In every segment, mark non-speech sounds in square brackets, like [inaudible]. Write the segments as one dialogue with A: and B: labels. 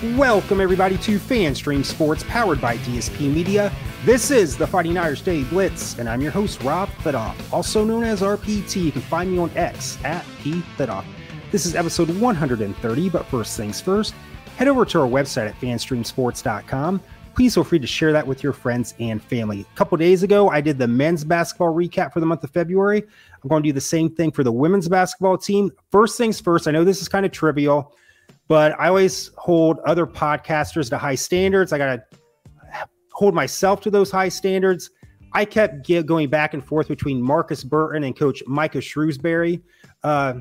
A: Welcome, everybody, to FanStream Sports powered by DSP Media. This is the Fighting Irish Daily Blitz, and I'm your host, Rob Fedoff, also known as RPT. You can find me on X at P Fedoff. This is episode 130, but first things first, head over to our website at fanstreamsports.com. Please feel free to share that with your friends and family. A couple days ago, I did the men's basketball recap for the month of February. I'm going to do the same thing for the women's basketball team. First things first, I know this is kind of trivial but I always hold other podcasters to high standards. I got to hold myself to those high standards. I kept going back and forth between Marcus Burton and Coach Micah Shrewsberry uh,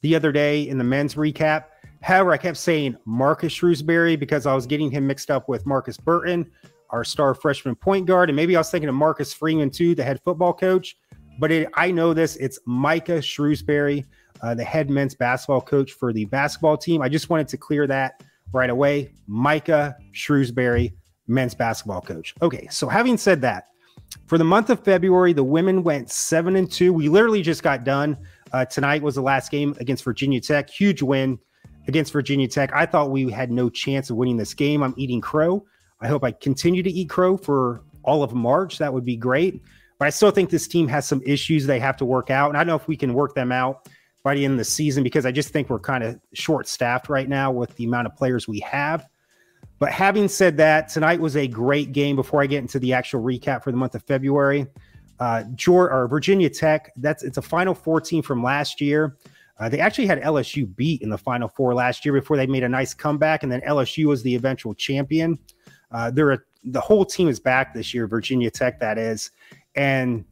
A: the other day in the men's recap. However, I kept saying Marcus Shrewsberry because I was getting him mixed up with Marcus Burton, our star freshman point guard, and maybe I was thinking of Marcus Freeman too, the head football coach. But it, I know this; it's Micah Shrewsberry uh, the head men's basketball coach for the basketball team. I just wanted to clear that right away. Micah Shrewsberry, men's basketball coach. Okay, so having said that, for the month of February, the women went seven and two. We literally just got done. Uh, tonight was the last game against Virginia Tech. Huge win against Virginia Tech. I thought we had no chance of winning this game. I'm eating crow. I hope I continue to eat crow for all of March. That would be great. But I still think this team has some issues they have to work out. And I don't know if we can work them out by the end of the season because I just think we're kind of short staffed right now with the amount of players we have. But having said that, tonight was a great game. Before I get into the actual recap for the month of February, uh, or Virginia Tech, that's it's a Final Four team from last year. Uh, they actually had LSU beat in the Final Four last year before they made a nice comeback, and then LSU was the eventual champion. Uh, they're a, the whole team is back this year, Virginia Tech, that is, and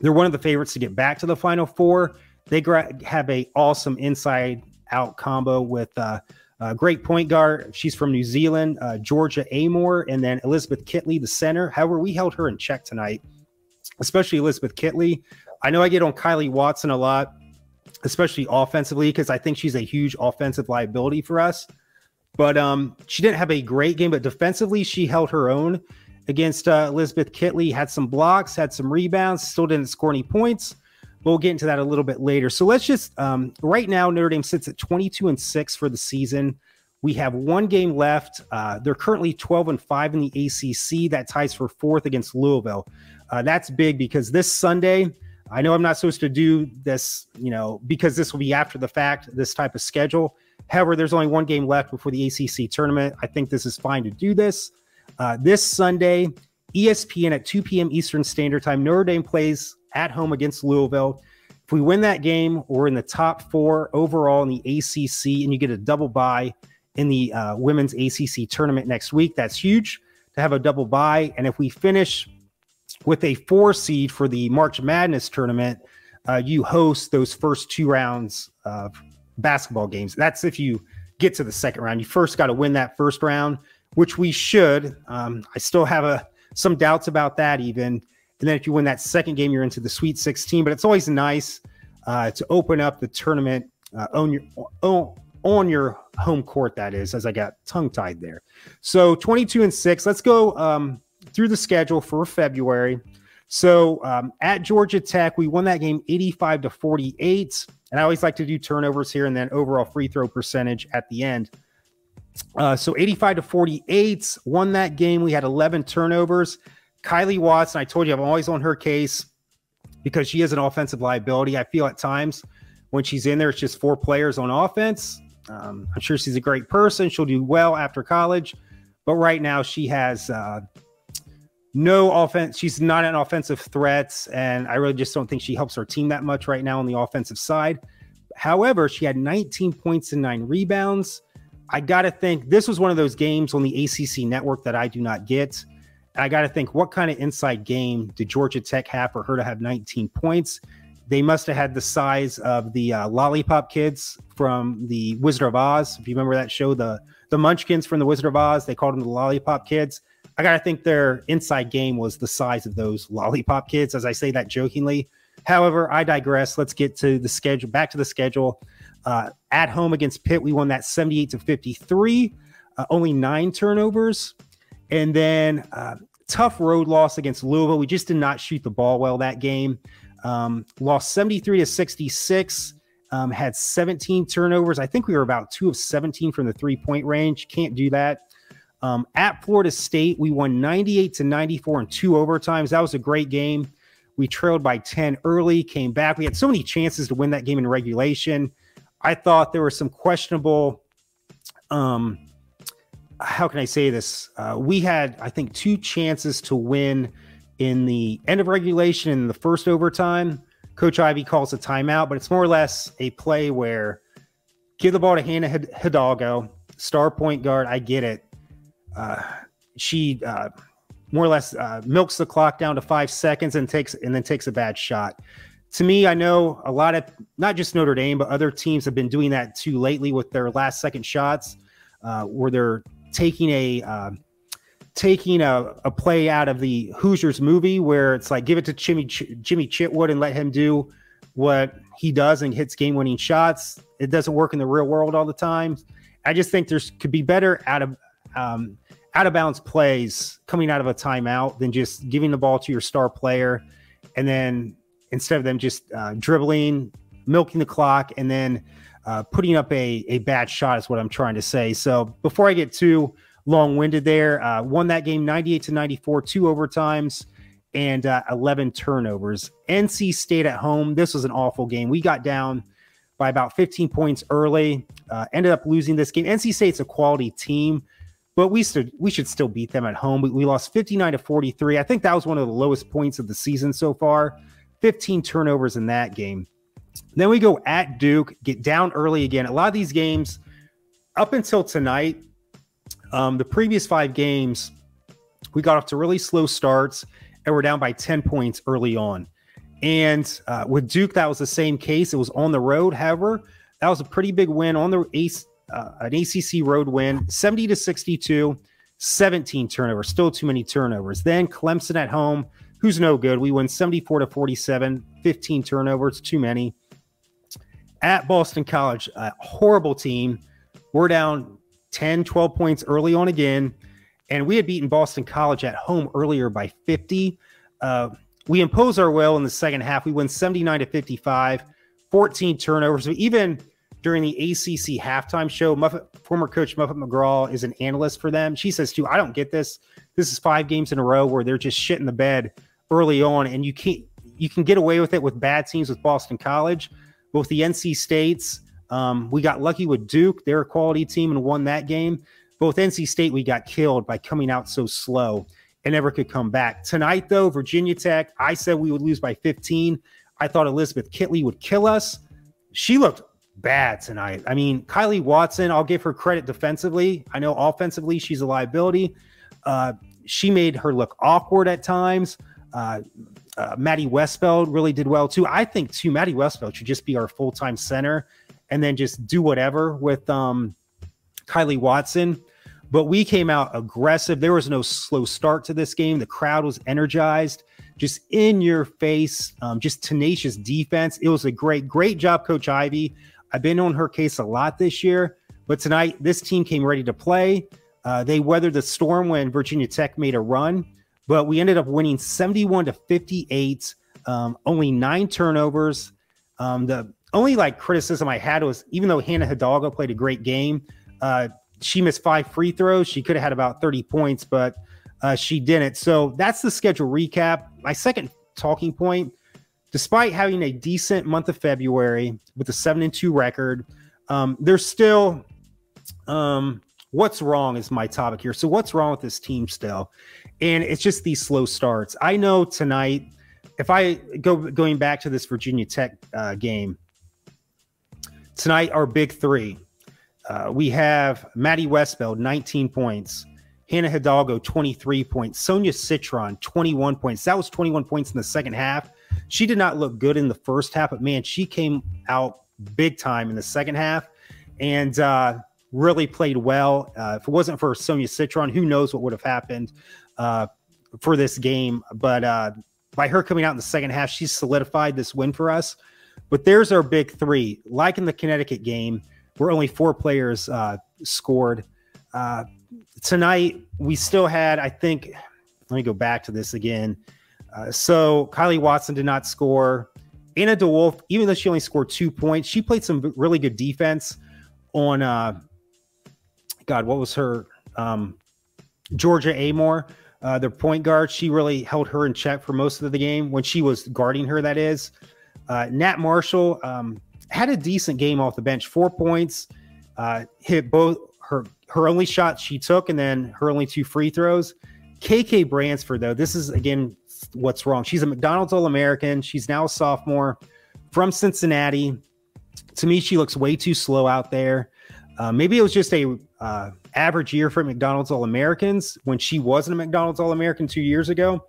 A: they're one of the favorites to get back to the Final Four. They gra- have a awesome inside out combo with uh, a great point guard. She's from New Zealand, uh, Georgia Amoore, and then Elizabeth Kitley, the center. However, we held her in check tonight, especially Elizabeth Kitley. I know I get on Kylee Watson a lot, especially offensively, because I think she's a huge offensive liability for us. But um, she didn't have a great game, but defensively, she held her own against uh, Elizabeth Kitley. Had some blocks, had some rebounds, still didn't score any points. We'll get into that a little bit later. So let's just um, right now, Notre Dame sits at 22 and six for the season. We have one game left. Uh, they're currently 12 and five in the ACC. That ties for fourth against Louisville. Uh, that's big because this Sunday, I know I'm not supposed to do this, you know, because this will be after the fact, this type of schedule. However, there's only one game left before the ACC tournament. I think this is fine to do this. Uh, this Sunday, ESPN at 2 p.m. Eastern Standard Time, Notre Dame plays at home against Louisville. If we win that game, we're in the top four overall in the ACC, and you get a double bye in the uh, women's ACC tournament next week. That's huge to have a double bye. And if we finish with a four seed for the March Madness tournament, uh, you host those first two rounds of basketball games. That's if you get to the second round. You first got to win that first round, which we should. Um, I still have a some doubts about that even. And then if you win that second game, you're into the Sweet 16. But it's always nice uh, to open up the tournament uh, on your on, your home court. That is, as I got tongue tied there. So 22 and six. Let's go um, through the schedule for February. So um, at Georgia Tech, we won that game 85 to 48. And I always like to do turnovers here and then overall free throw percentage at the end. Uh, so 85 to 48 won that game. We had 11 turnovers. Kylee Watson, I told you I'm always on her case because she is an offensive liability. I feel at times when she's in there, it's just four players on offense. Um, I'm sure she's a great person. She'll do well after college, but right now she has uh, no offense. She's not an offensive threat, and I really just don't think she helps her team that much right now on the offensive side. However, she had 19 points and nine rebounds. I got to think this was one of those games on the ACC network that I do not get. I got to think, what kind of inside game did Georgia Tech have for her to have 19 points? They must have had the size of the uh, Lollipop Kids from the Wizard of Oz. If you remember that show, the the Munchkins from the Wizard of Oz, they called them the Lollipop Kids. I got to think their inside game was the size of those Lollipop Kids, as I say that jokingly. However, I digress. Let's get to the schedule. Back to the schedule. Uh, at home against Pitt, we won that 78 to 53. Uh, only nine turnovers. And then uh, tough road loss against Louisville. We just did not shoot the ball well that game. Um, lost 73 to 66. um, had 17 turnovers. I think we were about two of 17 from the three point range. Can't do that. Um, at Florida State, we won 98 to 94 in two overtimes. That was a great game. We trailed by 10 early, came back. We had so many chances to win that game in regulation. I thought there were some questionable, um, how can I say this? Uh, we had, I think, two chances to win in the end of regulation in the first overtime. Coach Ivey calls a timeout, but it's more or less a play where give the ball to Hannah Hidalgo, star point guard. I get it. Uh, she uh, more or less uh, milks the clock down to five seconds and takes and then takes a bad shot. To me, I know a lot of not just Notre Dame, but other teams have been doing that too lately with their last second shots, uh, where they're taking a uh, taking a, a play out of the Hoosiers movie where it's like give it to Jimmy Jimmy Chitwood and let him do what he does and hits game winning shots. It doesn't work in the real world all the time. I just think there's could be better out of um, out of bounds plays coming out of a timeout than just giving the ball to your star player and then instead of them just uh, dribbling, milking the clock, and then uh, putting up a, a bad shot is what I'm trying to say. So before I get too long winded there. Uh, won that game 98 to 94, two overtimes and uh, 11 turnovers. NC State at home. This was an awful game. We got down by about 15 points early, uh, ended up losing this game. NC State's a quality team, but we stood, we should still beat them at home. We, we lost 59 to 43. I think that was one of the lowest points of the season so far. 15 turnovers in that game. Then we go at Duke, get down early again. A lot of these games up until tonight, um, the previous five games, we got off to really slow starts and we're down by 10 points early on. And uh, with Duke, that was the same case. It was on the road. However, that was a pretty big win on the ACE, uh, an ACC road win, 70 to 62, 17 turnovers, still too many turnovers. Then Clemson at home, who's no good. We win 74 to 47, 15 turnovers, too many. At Boston College, a horrible team. We're down 10, 12 points early on again. And we had beaten Boston College at home earlier by 50. Uh, we impose our will in the second half. We win 79 to 55, 14 turnovers. So even during the ACC halftime show, Muffet, former coach Muffet McGraw is an analyst for them. She says, too, I don't get this. This is five games in a row where they're just shit in the bed early on, and you can't you can get away with it with bad teams with Boston College, with the NC States um, we got lucky with Duke; they're a quality team and won that game. Both NC State, we got killed by coming out so slow and never could come back. Tonight, though, Virginia Tech, I said we would lose by 15. I thought Elizabeth Kitley would kill us. She looked bad tonight. I mean, Kylee Watson, I'll give her credit defensively. I know offensively she's a liability. Uh, she made her look awkward at times. Uh, uh, Maddy Westbeld really did well too. I think too, Maddy Westbeld should just be our full time center and then just do whatever with um, Kylee Watson. But we came out aggressive. There was no slow start to this game. The crowd was energized, just in your face, um, just tenacious defense. It was a great, great job, Coach Ivey. I've been on her case a lot this year, but tonight this team came ready to play. Uh, they weathered the storm when Virginia Tech made a run, but we ended up winning 71 to 58. Um, only nine turnovers. Um, the only like criticism I had was even though Hannah Hidalgo played a great game, uh, she missed five free throws. She could have had about 30 points, but uh, she didn't. So that's the schedule recap. My second talking point despite having a decent month of February with a seven and two record, um, there's still um, what's wrong is my topic here. So what's wrong with this team still? And it's just these slow starts. I know tonight, if I go going back to this Virginia Tech uh, game, Tonight, our big three. Uh, we have Maddy Westbeld, 19 points. Hannah Hidalgo, 23 points. Sonia Citron, 21 points. That was 21 points in the second half. She did not look good in the first half, but man, she came out big time in the second half and uh, really played well. Uh, if it wasn't for Sonia Citron, who knows what would have happened uh, for this game. But uh, by her coming out in the second half, she solidified this win for us. But there's our big three. Like in the Connecticut game, where only four players uh, scored. Uh, tonight, we still had, I think, let me go back to this again. Uh, so Kylie Watson did not score. Anna DeWolfe, even though she only scored two points, she played some really good defense on uh God, what was her um Georgia Amoore, uh, their point guard. She really held her in check for most of the game when she was guarding her, that is. Uh, Nat Marshall um, had a decent game off the bench, four points, uh, hit both her her only shot she took, and then her only two free throws. KK Bransford, though, this is again what's wrong. She's a McDonald's All American. She's now a sophomore from Cincinnati. To me, she looks way too slow out there. Uh, maybe it was just a uh, average year for McDonald's All Americans when she wasn't a McDonald's All American two years ago.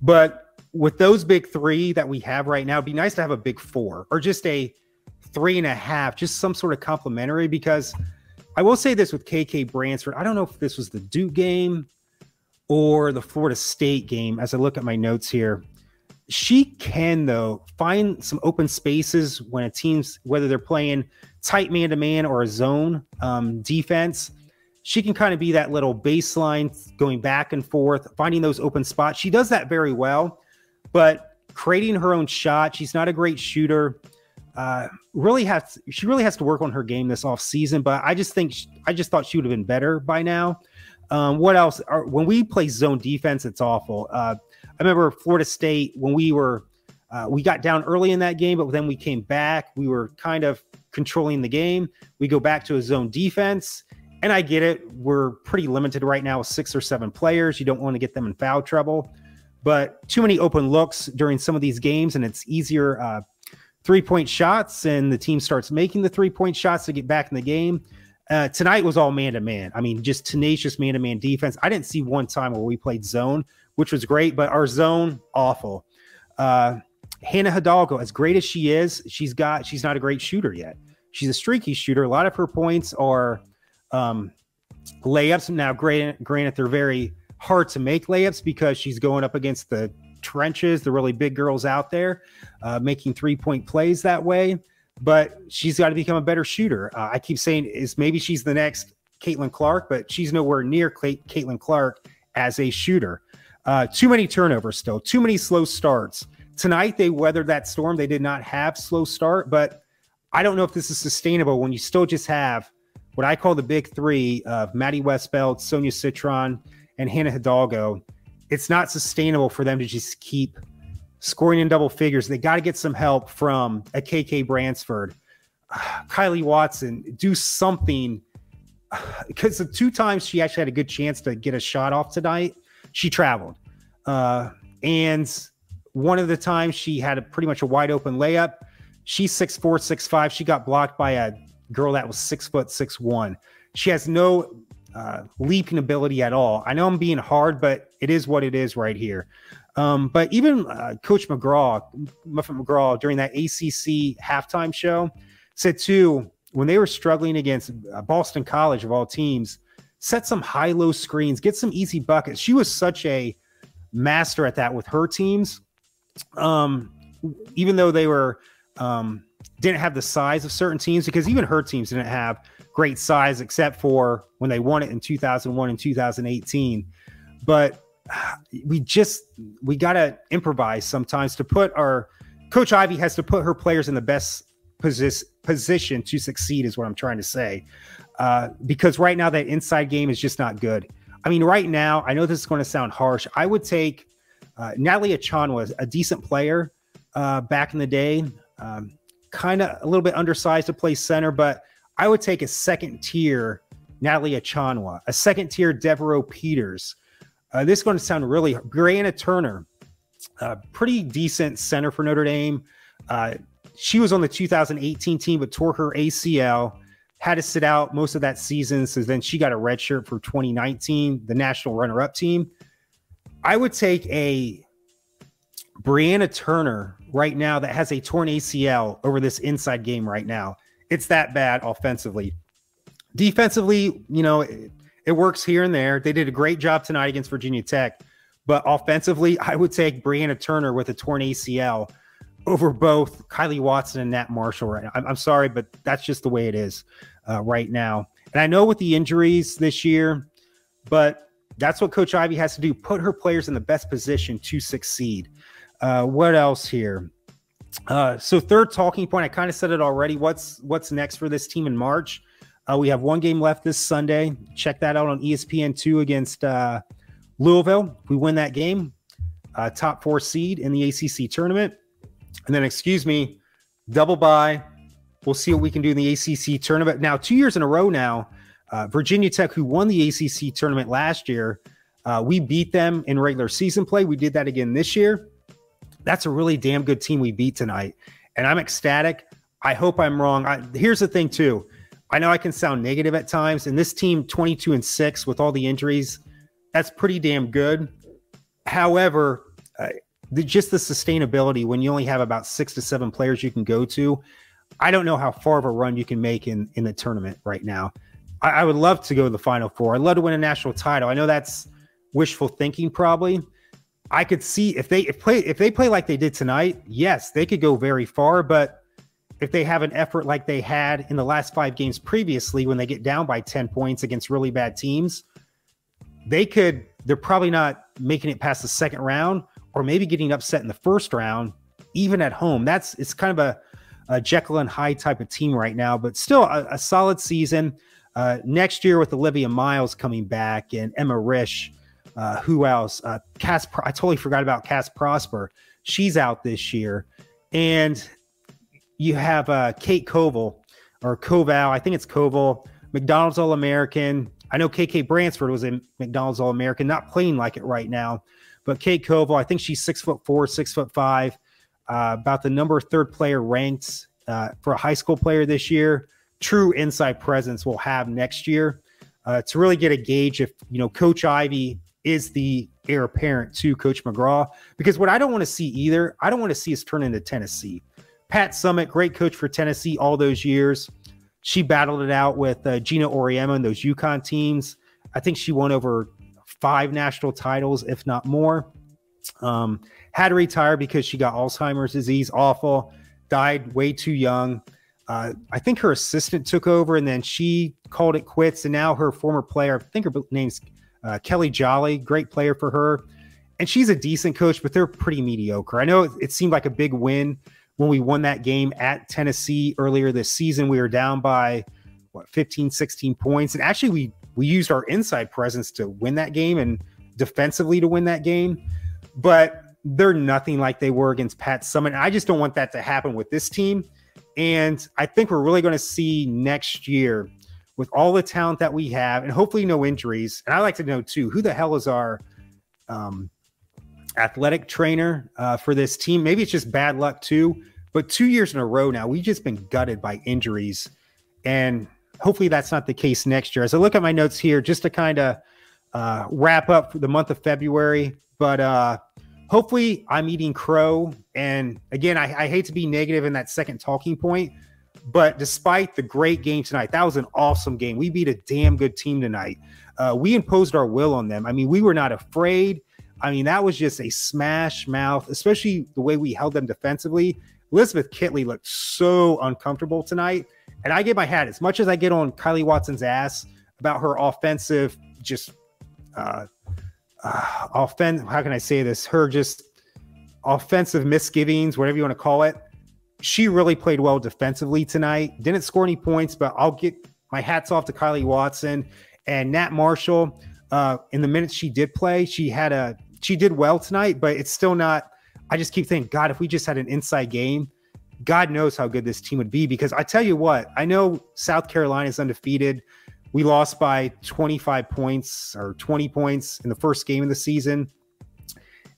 A: But with those big three that we have right now, it'd be nice to have a big four or just a three and a half, just some sort of complimentary. Because I will say this with KK Bransford, I don't know if this was the Duke game or the Florida State game as I look at my notes here. She can, though, find some open spaces when a team's, whether they're playing tight man to man or a zone um, defense. She can kind of be that little baseline going back and forth, finding those open spots. She does that very well, but creating her own shot, she's not a great shooter. Uh, really has she really has to work on her game this off season, but I just think she, I just thought she would have been better by now. Um, what else? Are, when we play zone defense, it's awful. Uh, I remember Florida State when we were uh, we got down early in that game, but then we came back. We were kind of controlling the game. We go back to a zone defense, and I get it. We're pretty limited right now with six or seven players. You don't want to get them in foul trouble, but too many open looks during some of these games, and it's easier uh, three point shots, and the team starts making the three point shots to get back in the game. Uh, tonight was all man to man. I mean, just tenacious man to man defense. I didn't see one time where we played zone, which was great, but our zone awful. Uh, Hannah Hidalgo, as great as she is, she's got she's not a great shooter yet. She's a streaky shooter. A lot of her points are um, layups. Now, granted, granted, they're very hard to make layups because she's going up against the trenches, the really big girls out there, uh, making three point plays that way but she's got to become a better shooter. Uh, I keep saying is maybe she's the next Caitlin Clark, but she's nowhere near Caitlin Clark as a shooter. Uh, too many turnovers still, too many slow starts. Tonight they weathered that storm. They did not have slow start, but I don't know if this is sustainable when you still just have what I call the big three of Maddy Westbeld, Sonia Citron, and Hannah Hidalgo. It's not sustainable for them to just keep scoring in double figures. They got to get some help from a KK Bransford, [sighs] Kylee Watson, do something. [sighs] Because the two times she actually had a good chance to get a shot off tonight, she traveled. Uh, and one of the times she had a pretty much a wide open layup. She's six four, six five. She got blocked by a girl that was six foot six one. She has no uh, leaping ability at all. I know I'm being hard, but it is what it is right here. Um, but even uh, Coach McGraw, Muffet McGraw, during that ACC halftime show, said too when they were struggling against Boston College of all teams, set some high low screens, get some easy buckets. She was such a master at that with her teams. Um, even though they were um, didn't have the size of certain teams, because even her teams didn't have great size except for when they won it in 2001 and 2018. But [sighs] we just we got to improvise sometimes to put our coach Ivey has to put her players in the best posi- position to succeed is what I'm trying to say. Uh, because right now that inside game is just not good. I mean, right now, I know this is going to sound harsh. I would take uh, Natalie Achonwa was a decent player uh, back in the day, um, kind of a little bit undersized to play center, but I would take a second tier Natalie Achonwa, a second tier Devereaux Peters, uh, this is going to sound really Brianna Turner, uh, pretty decent center for Notre Dame. Uh, she was on the 2018 team, but tore her ACL, had to sit out most of that season. So then she got a red shirt for 2019, the national runner up team. I would take a Brianna Turner right now that has a torn ACL over this inside game right now. It's that bad offensively. Defensively, you know, it works here and there. They did a great job tonight against Virginia Tech, but offensively, [laughs] I would take Brianna Turner with a torn ACL over both Kylee Watson and Nat Marshall. Right, I'm, I'm sorry, but that's just the way it is uh, right now. And I know with the injuries this year, but that's what Coach Ivey has to do: put her players in the best position to succeed. Uh, what else here? Uh, so third talking point, I kind of said it already. What's what's next for this team in March? Uh, we have one game left this Sunday. Check that out on ESPN two against uh, Louisville. We win that game, uh, top four seed in the ACC tournament, and then excuse me, double bye. We'll see what we can do in the ACC tournament. Now, two years in a row now, uh, Virginia Tech, who won the ACC tournament last year, uh, we beat them in regular season play. We did that again this year. That's a really damn good team we beat tonight. And I'm ecstatic. I hope I'm wrong. I, here's the thing, too. I know I can sound negative at times, and this team, 22 and 6 with all the injuries, that's pretty damn good. However, uh, the, just the sustainability when you only have about six to seven players you can go to, I don't know how far of a run you can make in in the tournament right now. I, I would love to go to the Final Four. I'd love to win a national title. I know that's wishful thinking, probably, I could see if they if play if they play like they did tonight, yes, they could go very far. But if they have an effort like they had in the last five games previously, when they get down by 10 points against really bad teams, they could, they're probably not making it past the second round or maybe getting upset in the first round, even at home. That's it's kind of a, a Jekyll and Hyde type of team right now, but still a, a solid season. Uh, next year with Olivia Miles coming back and Emma Risch uh, who else? Uh, Cass. I totally forgot about Cass Prosper. She's out this year, and you have uh, Kate Koval or Koval. I think it's Koval. McDonald's All American. I know KK Bransford was a McDonald's All American, not playing like it right now, but Kate Koval. I think she's six foot four, six foot five. Uh, about the number third player ranked uh, for a high school player this year. True inside presence will have next year uh, to really get a gauge if you know Coach Ivey is the heir apparent to Coach McGraw. Because what I don't want to see either, I don't want to see us turn into Tennessee. Pat Summitt, great coach for Tennessee all those years. She battled it out with uh, Geno Auriemma and those UConn teams. I think she won over five national titles, if not more. Um, had to retire because she got Alzheimer's disease, awful, died way too young. Uh, I think her assistant took over and then she called it quits. And now her former player, I think her name's uh, Kelly Jolly, great player for her. And she's a decent coach, but they're pretty mediocre. I know it, it seemed like a big win when we won that game at Tennessee earlier this season. We were down by what 15, 16 points. And actually we we used our inside presence to win that game and defensively to win that game. But they're nothing like they were against Pat Summitt. I just don't want that to happen with this team. And I think we're really going to see next year with all the talent that we have, and hopefully no injuries. And I like to know too, who the hell is our um, athletic trainer uh, for this team? Maybe it's just bad luck too. But two years in a row now, we've just been gutted by injuries, and hopefully that's not the case next year. As I look at my notes here, just to kind of uh, wrap up the month of February, but uh, hopefully I'm eating crow. And again, I, I hate to be negative in that second talking point, but despite the great game tonight, that was an awesome game. We beat a damn good team tonight. Uh, we imposed our will on them. I mean, we were not afraid. I mean, that was just a smash mouth, especially the way we held them defensively. Elizabeth Kitley looked so uncomfortable tonight. And I get my hat as much as I get on Kylee Watson's ass about her offensive, just uh, uh offense. How can I say this? Her just offensive misgivings, whatever you want to call it she really played well defensively tonight. Didn't score any points, but I'll get my hats off to Kylee Watson and Nat Marshall. Uh, in the minutes she did play, she had a she did well tonight, but it's still not. I just keep thinking, God, if we just had an inside game, God knows how good this team would be. Because I tell you what, I know South Carolina is undefeated. We lost by 25 points or 20 points in the first game of the season.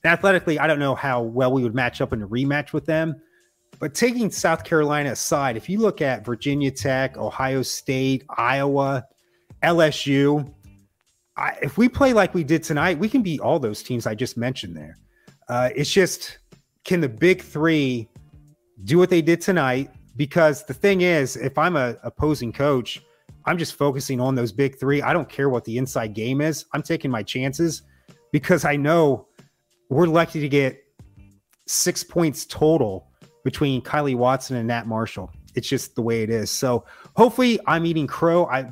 A: And athletically, I don't know how well we would match up in a rematch with them. But taking South Carolina aside, if you look at Virginia Tech, Ohio State, Iowa, LSU, I, if we play like we did tonight, we can beat all those teams I just mentioned there. Uh, it's just, can the big three do what they did tonight? Because the thing is, if I'm a opposing coach, I'm just focusing on those big three. I don't care what the inside game is. I'm taking my chances because I know we're lucky to get six points total between Kylee Watson and Nat Marshall. It's just the way it is. So hopefully I'm eating crow. I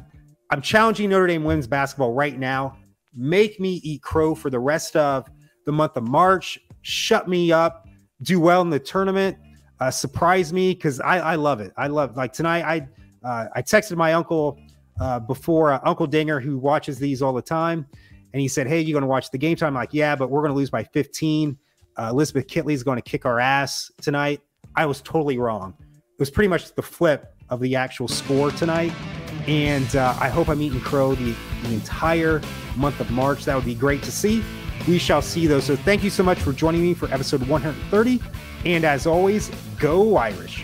A: I'm challenging Notre Dame women's basketball right now. Make me eat crow for the rest of the month of March. Shut me up. Do well in the tournament. uh, surprised me because I, I love it. I love like tonight. I uh, I texted my uncle uh, before uh, Uncle Dinger who watches these all the time, and he said, "Hey, you're going to watch the game time?" I'm like, "Yeah, but we're going to lose by 15. Uh, Elizabeth Kitley is going to kick our ass tonight." I was totally wrong. It was pretty much the flip of the actual score tonight, and uh, I hope I'm eating crow the, the entire month of March. That would be great to see. We shall see though. So thank you so much for joining me for episode 130. And as always, go Irish.